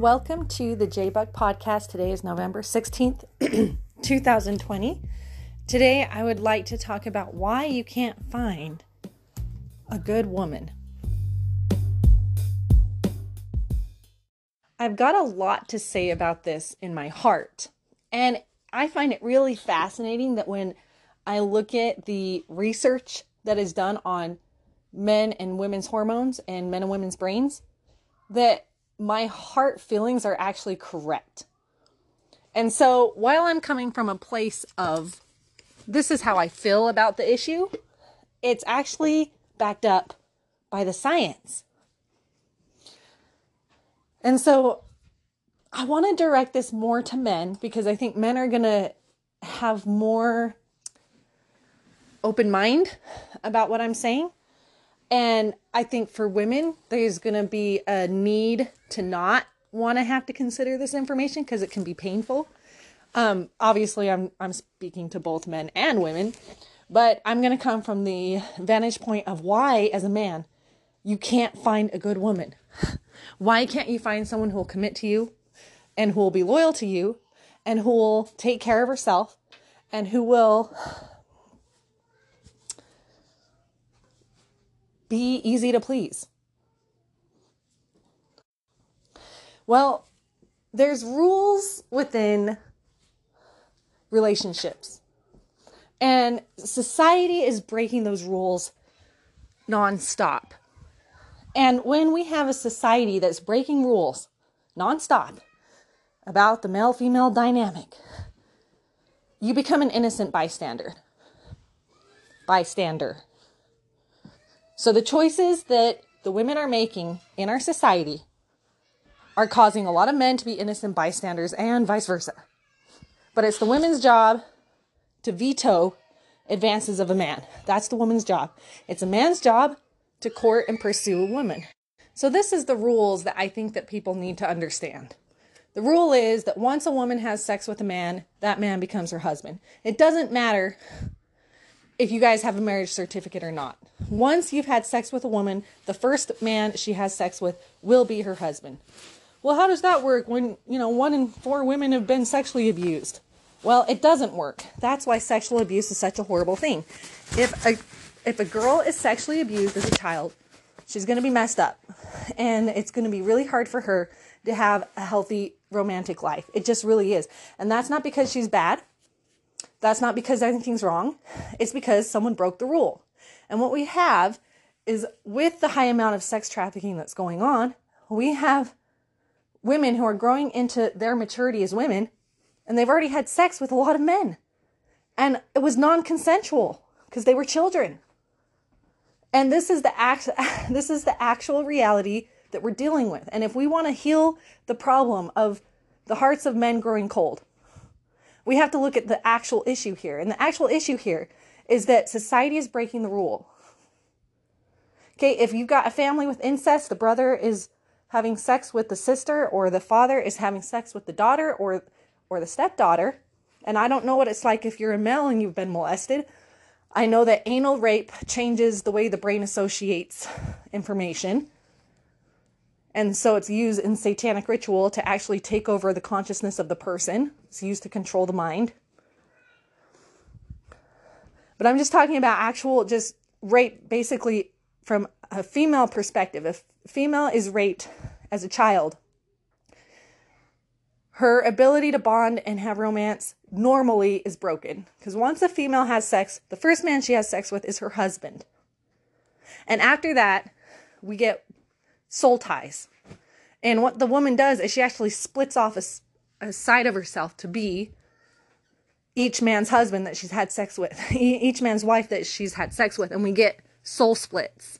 Welcome to the J Podcast. Today is November 16th, 2020. Today, I would like to talk about why you can't find a good woman. I've got a lot to say about this in my heart. And I find it really fascinating that when I look at the research that is done on men and women's hormones and men and women's brains, that my heart feelings are actually correct. And so while I'm coming from a place of this is how I feel about the issue, it's actually backed up by the science. And so I want to direct this more to men because I think men are going to have more open mind about what I'm saying. And I think for women, there's going to be a need to not want to have to consider this information because it can be painful. Um, obviously, I'm I'm speaking to both men and women, but I'm going to come from the vantage point of why, as a man, you can't find a good woman. Why can't you find someone who will commit to you, and who will be loyal to you, and who will take care of herself, and who will be easy to please? Well, there's rules within relationships. And society is breaking those rules nonstop. And when we have a society that's breaking rules nonstop about the male female dynamic, you become an innocent bystander. Bystander. So the choices that the women are making in our society are causing a lot of men to be innocent bystanders and vice versa. But it's the women's job to veto advances of a man. That's the woman's job. It's a man's job to court and pursue a woman. So this is the rules that I think that people need to understand. The rule is that once a woman has sex with a man, that man becomes her husband. It doesn't matter if you guys have a marriage certificate or not. Once you've had sex with a woman, the first man she has sex with will be her husband. Well, how does that work when, you know, one in four women have been sexually abused? Well, it doesn't work. That's why sexual abuse is such a horrible thing. If a if a girl is sexually abused as a child, she's going to be messed up. And it's going to be really hard for her to have a healthy romantic life. It just really is. And that's not because she's bad. That's not because anything's wrong. It's because someone broke the rule. And what we have is with the high amount of sex trafficking that's going on, we have women who are growing into their maturity as women and they've already had sex with a lot of men. And it was non-consensual because they were children. And this is the act this is the actual reality that we're dealing with. And if we want to heal the problem of the hearts of men growing cold, we have to look at the actual issue here. And the actual issue here is that society is breaking the rule. Okay, if you've got a family with incest, the brother is having sex with the sister or the father is having sex with the daughter or or the stepdaughter. And I don't know what it's like if you're a male and you've been molested. I know that anal rape changes the way the brain associates information. And so it's used in satanic ritual to actually take over the consciousness of the person. It's used to control the mind. But I'm just talking about actual just rape basically from a female perspective. If female is raped as a child, her ability to bond and have romance normally is broken. Because once a female has sex, the first man she has sex with is her husband. And after that, we get soul ties. And what the woman does is she actually splits off a, a side of herself to be each man's husband that she's had sex with, each man's wife that she's had sex with, and we get soul splits.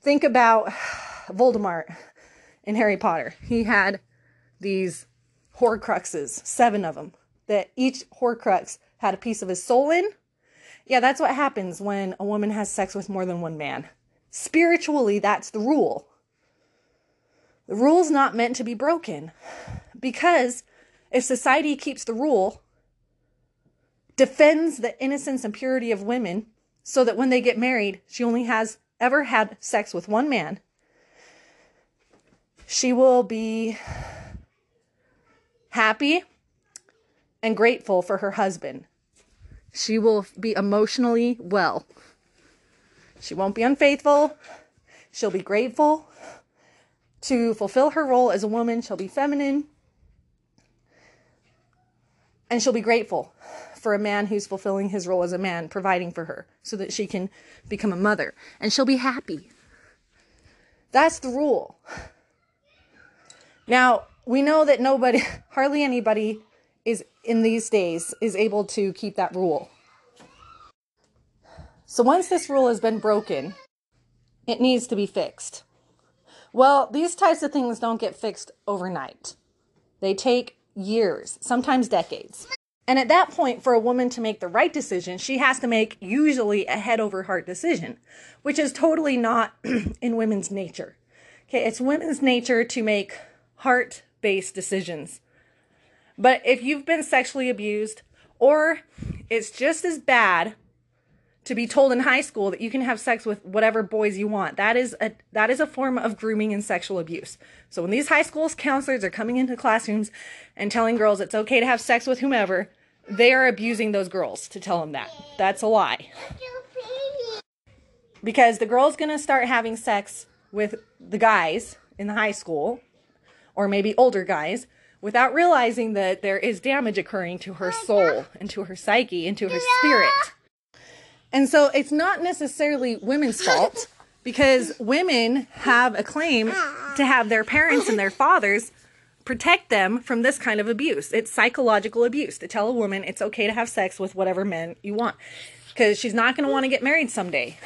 Think about Voldemort in Harry Potter. He had these horcruxes, seven of them, that each horcrux had a piece of his soul in. Yeah, that's what happens when a woman has sex with more than one man. Spiritually, that's the rule. The rule's not meant to be broken because if society keeps the rule, defends the innocence and purity of women so that when they get married, she only has ever had sex with one man, she will be happy and grateful for her husband. She will be emotionally well. She won't be unfaithful. She'll be grateful to fulfill her role as a woman. She'll be feminine. And she'll be grateful for a man who's fulfilling his role as a man, providing for her so that she can become a mother. And she'll be happy. That's the rule. Now, we know that nobody, hardly anybody is in these days is able to keep that rule. So once this rule has been broken, it needs to be fixed. Well, these types of things don't get fixed overnight. They take years, sometimes decades. And at that point, for a woman to make the right decision, she has to make usually a head over heart decision, which is totally not in women's nature. Okay, it's women's nature to make heart based decisions. But if you've been sexually abused, or it's just as bad to be told in high school that you can have sex with whatever boys you want. That is a that is a form of grooming and sexual abuse. So when these high schools counselors are coming into classrooms and telling girls it's okay to have sex with whomever, they are abusing those girls to tell them that. That's a lie. Because the girl's going to start having sex with the guys in the high school or maybe older guys without realizing that there is damage occurring to her soul and to her psyche and to her spirit. And so it's not necessarily women's fault because women have a claim to have their parents and their fathers protect them from this kind of abuse. It's psychological abuse to tell a woman it's okay to have sex with whatever men you want because she's not going to want to get married someday.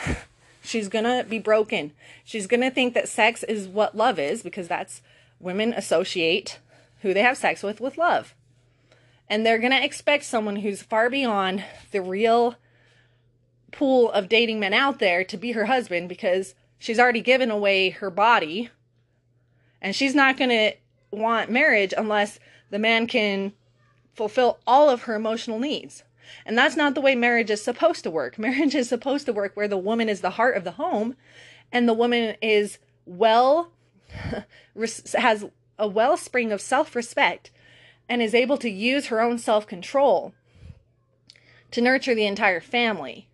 She's going to be broken. She's going to think that sex is what love is because that's women associate who they have sex with with love. And they're going to expect someone who's far beyond the real pool of dating men out there to be her husband because she's already given away her body and she's not going to want marriage unless the man can fulfill all of her emotional needs. And that's not the way marriage is supposed to work. Marriage is supposed to work where the woman is the heart of the home and the woman is well has a wellspring of self-respect and is able to use her own self-control to nurture the entire family.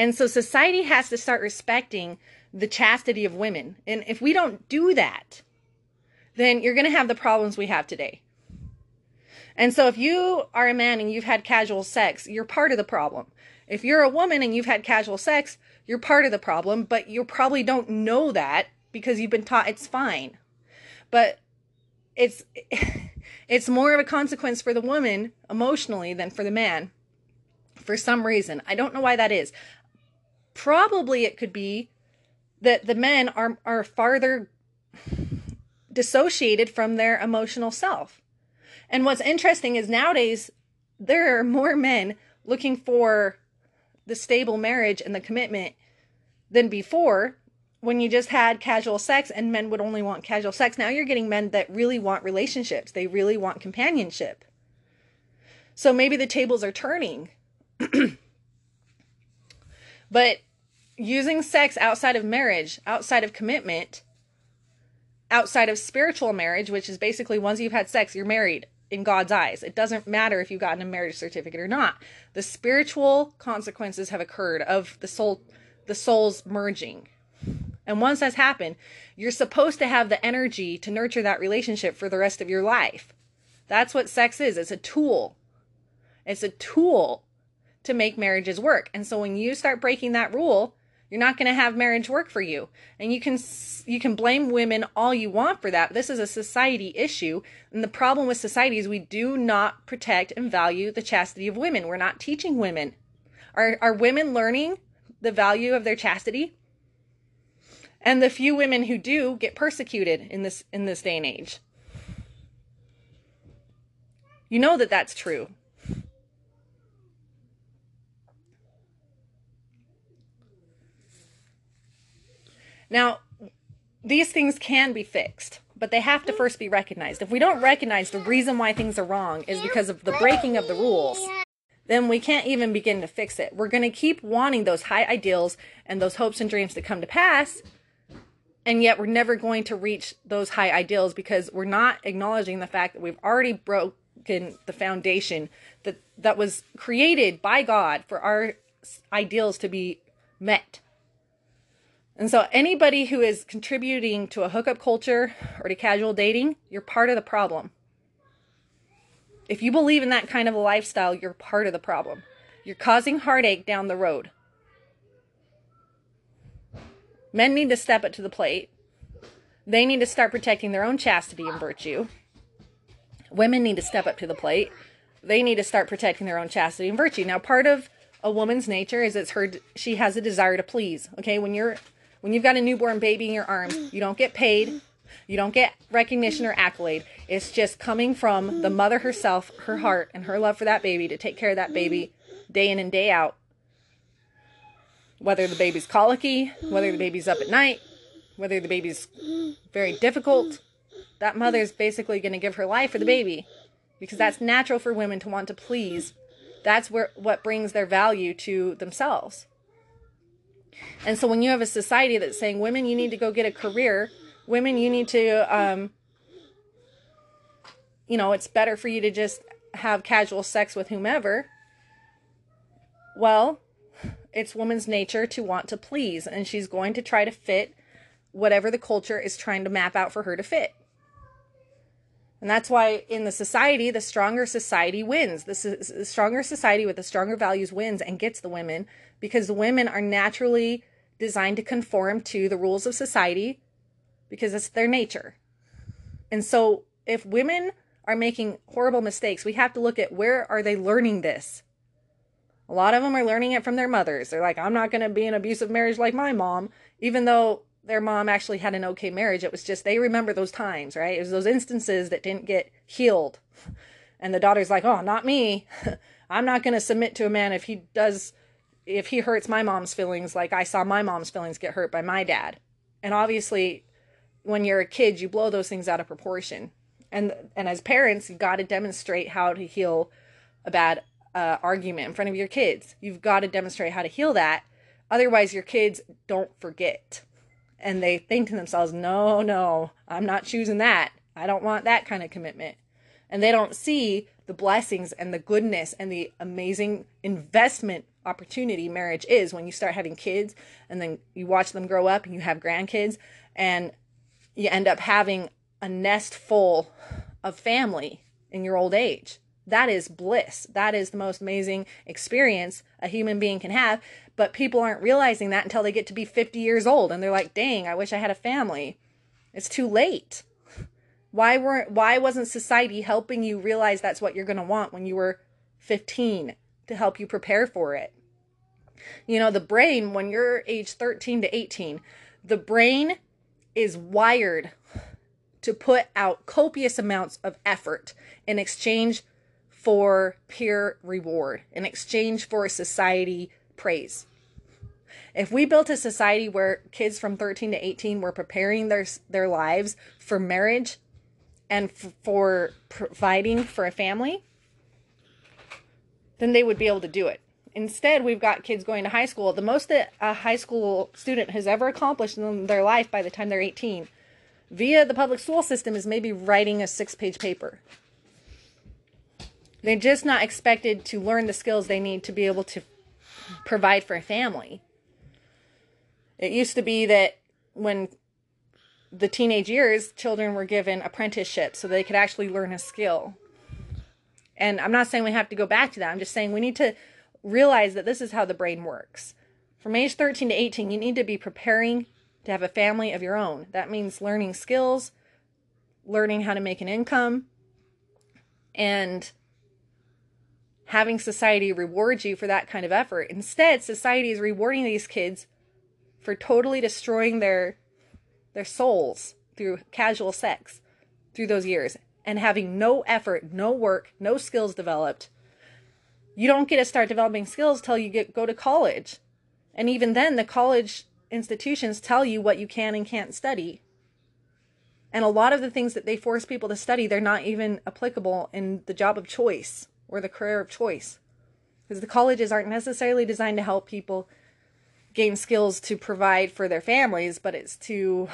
And so society has to start respecting the chastity of women. And if we don't do that, then you're going to have the problems we have today. And so if you are a man and you've had casual sex, you're part of the problem. If you're a woman and you've had casual sex, you're part of the problem, but you probably don't know that because you've been taught it's fine. But it's it's more of a consequence for the woman emotionally than for the man for some reason. I don't know why that is. Probably it could be that the men are are farther dissociated from their emotional self. And what's interesting is nowadays there are more men looking for the stable marriage and the commitment than before when you just had casual sex and men would only want casual sex. Now you're getting men that really want relationships, they really want companionship. So maybe the tables are turning. but using sex outside of marriage, outside of commitment, outside of spiritual marriage, which is basically once you've had sex, you're married in God's eyes. It doesn't matter if you've gotten a marriage certificate or not. The spiritual consequences have occurred of the soul the souls merging. And once that's happened, you're supposed to have the energy to nurture that relationship for the rest of your life. That's what sex is. It's a tool. It's a tool to make marriages work. And so when you start breaking that rule, you're not going to have marriage work for you. And you can you can blame women all you want for that. This is a society issue, and the problem with society is we do not protect and value the chastity of women. We're not teaching women. Are are women learning the value of their chastity? And the few women who do get persecuted in this in this day and age. You know that that's true. Now, these things can be fixed, but they have to first be recognized. If we don't recognize the reason why things are wrong is because of the breaking of the rules, then we can't even begin to fix it. We're going to keep wanting those high ideals and those hopes and dreams to come to pass, and yet we're never going to reach those high ideals because we're not acknowledging the fact that we've already broken the foundation that that was created by God for our ideals to be met. And so anybody who is contributing to a hookup culture or to casual dating, you're part of the problem. If you believe in that kind of a lifestyle, you're part of the problem. You're causing heartache down the road. Men need to step up to the plate. They need to start protecting their own chastity and virtue. Women need to step up to the plate. They need to start protecting their own chastity and virtue. Now, part of a woman's nature is it's her she has a desire to please. Okay, when you're when you've got a newborn baby in your arms, you don't get paid, you don't get recognition or accolade. It's just coming from the mother herself, her heart, and her love for that baby to take care of that baby day in and day out whether the baby's colicky, whether the baby's up at night, whether the baby's very difficult, that mother's basically going to give her life for the baby because that's natural for women to want to please. That's where what brings their value to themselves. And so when you have a society that's saying women you need to go get a career, women you need to um you know, it's better for you to just have casual sex with whomever. Well, it's woman's nature to want to please, and she's going to try to fit whatever the culture is trying to map out for her to fit. And that's why in the society, the stronger society wins. The, the stronger society with the stronger values wins and gets the women because the women are naturally designed to conform to the rules of society because it's their nature. And so if women are making horrible mistakes, we have to look at where are they learning this? A lot of them are learning it from their mothers. They're like, I'm not going to be in abusive marriage like my mom, even though their mom actually had an okay marriage. It was just they remember those times, right? It was those instances that didn't get healed. And the daughter's like, "Oh, not me. I'm not going to submit to a man if he does if he hurts my mom's feelings like I saw my mom's feelings get hurt by my dad." And obviously, when you're a kid, you blow those things out of proportion. And and as parents, you've got to demonstrate how to heal a bad uh, argument in front of your kids. You've got to demonstrate how to heal that. Otherwise, your kids don't forget. And they think to themselves, no, no, I'm not choosing that. I don't want that kind of commitment. And they don't see the blessings and the goodness and the amazing investment opportunity marriage is when you start having kids and then you watch them grow up and you have grandkids and you end up having a nest full of family in your old age that is bliss. That is the most amazing experience a human being can have. But people aren't realizing that until they get to be 50 years old and they're like, dang, I wish I had a family. It's too late. Why weren't why wasn't society helping you realize that's what you're gonna want when you were 15 to help you prepare for it? You know, the brain, when you're age 13 to 18, the brain is wired to put out copious amounts of effort in exchange for peer reward in exchange for society praise. If we built a society where kids from 13 to 18 were preparing their their lives for marriage and f- for providing for a family, then they would be able to do it. Instead, we've got kids going to high school. The most that a high school student has ever accomplished in their life by the time they're 18 via the public school system is maybe writing a six page paper. They're just not expected to learn the skills they need to be able to provide for a family. It used to be that when the teenage years, children were given apprenticeships so they could actually learn a skill. And I'm not saying we have to go back to that. I'm just saying we need to realize that this is how the brain works. From age 13 to 18, you need to be preparing to have a family of your own. That means learning skills, learning how to make an income, and having society reward you for that kind of effort. Instead, society is rewarding these kids for totally destroying their their souls through casual sex through those years and having no effort, no work, no skills developed. You don't get to start developing skills till you get go to college. And even then the college institutions tell you what you can and can't study. And a lot of the things that they force people to study, they're not even applicable in the job of choice or the career of choice. Because the colleges aren't necessarily designed to help people gain skills to provide for their families, but it's to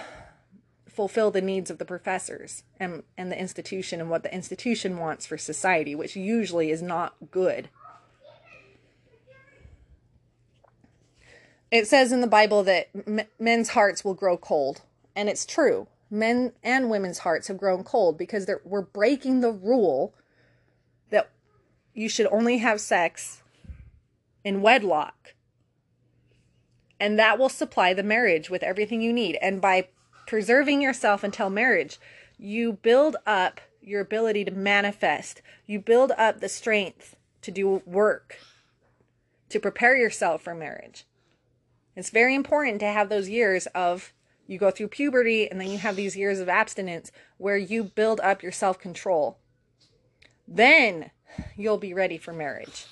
fulfill the needs of the professors and, and the institution and what the institution wants for society, which usually is not good. It says in the Bible that men's hearts will grow cold, and it's true. Men and women's hearts have grown cold because we're breaking the rule you should only have sex in wedlock. And that will supply the marriage with everything you need. And by preserving yourself until marriage, you build up your ability to manifest. You build up the strength to do work, to prepare yourself for marriage. It's very important to have those years of you go through puberty and then you have these years of abstinence where you build up your self control. Then you'll be ready for marriage.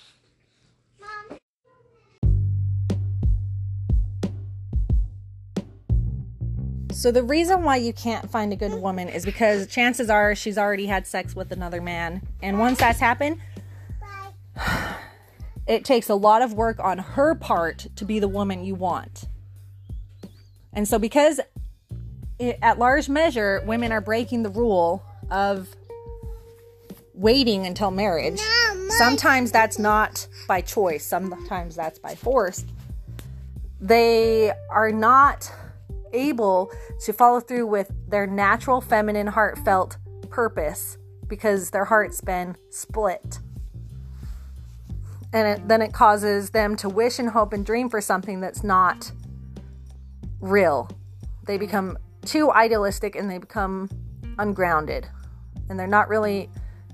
So the reason why you can't find a good woman is because chances are she's already had sex with another man. And once that's happened, it takes a lot of work on her part to be the woman you want. And so because it, at large measure women are breaking the rule of waiting until marriage. Sometimes that's not by choice, sometimes that's by force. They are not able to follow through with their natural feminine heartfelt purpose because their heart's been split. And it, then it causes them to wish and hope and dream for something that's not real. They become too idealistic and they become ungrounded. And they're not really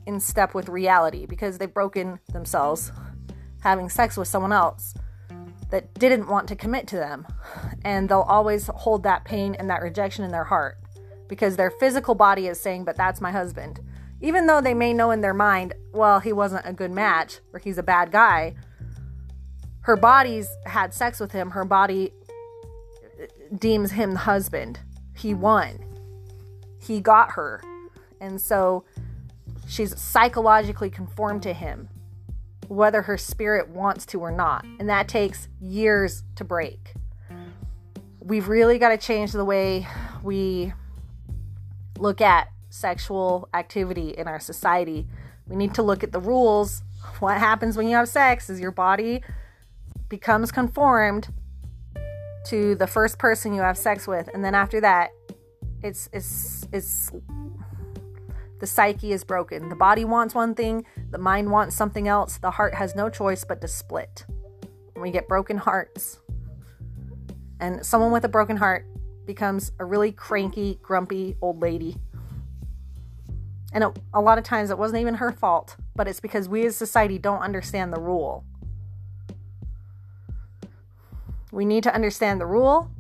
in step with reality because they've broken themselves having sex with someone else that didn't want to commit to them. And they'll always hold that pain and that rejection in their heart because their physical body is saying, But that's my husband. Even though they may know in their mind, Well, he wasn't a good match or he's a bad guy, her body's had sex with him. Her body uh, deems him the husband. He won, he got her. And so she's psychologically conformed to him whether her spirit wants to or not. And that takes years to break. We've really got to change the way we look at sexual activity in our society. We need to look at the rules. What happens when you have sex is your body becomes conformed to the first person you have sex with and then after that it's it's it's the psyche is broken. The body wants one thing, the mind wants something else. The heart has no choice but to split. And we get broken hearts. And someone with a broken heart becomes a really cranky, grumpy old lady. And it, a lot of times it wasn't even her fault, but it's because we as society don't understand the rule. We need to understand the rule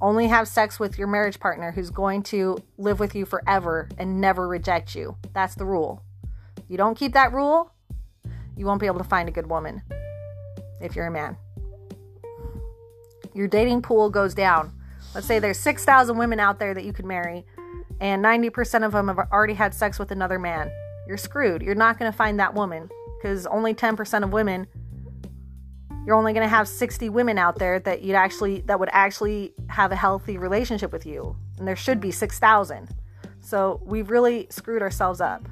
only have sex with your marriage partner who's going to live with you forever and never reject you. That's the rule. You don't keep that rule, you won't be able to find a good woman if you're a man. Your dating pool goes down. Let's say there's 6,000 women out there that you could marry, and 90% of them have already had sex with another man. You're screwed. You're not going to find that woman because only 10% of women you're only going to have 60 women out there that you'd actually that would actually have a healthy relationship with you. And there should be 6,000 so we've really screwed ourselves up.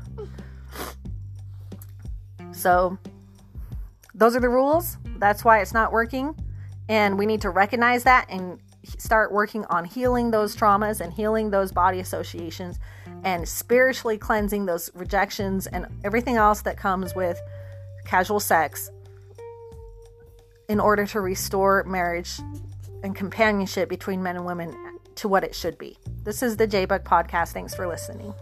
So those are the rules. That's why it's not working. And we need to recognize that and start working on healing those traumas and healing those body associations and spiritually cleansing those rejections and everything else that comes with casual sex in order to restore marriage and companionship between men and women to what it should be. This is the J Buck Podcast. Thanks for listening.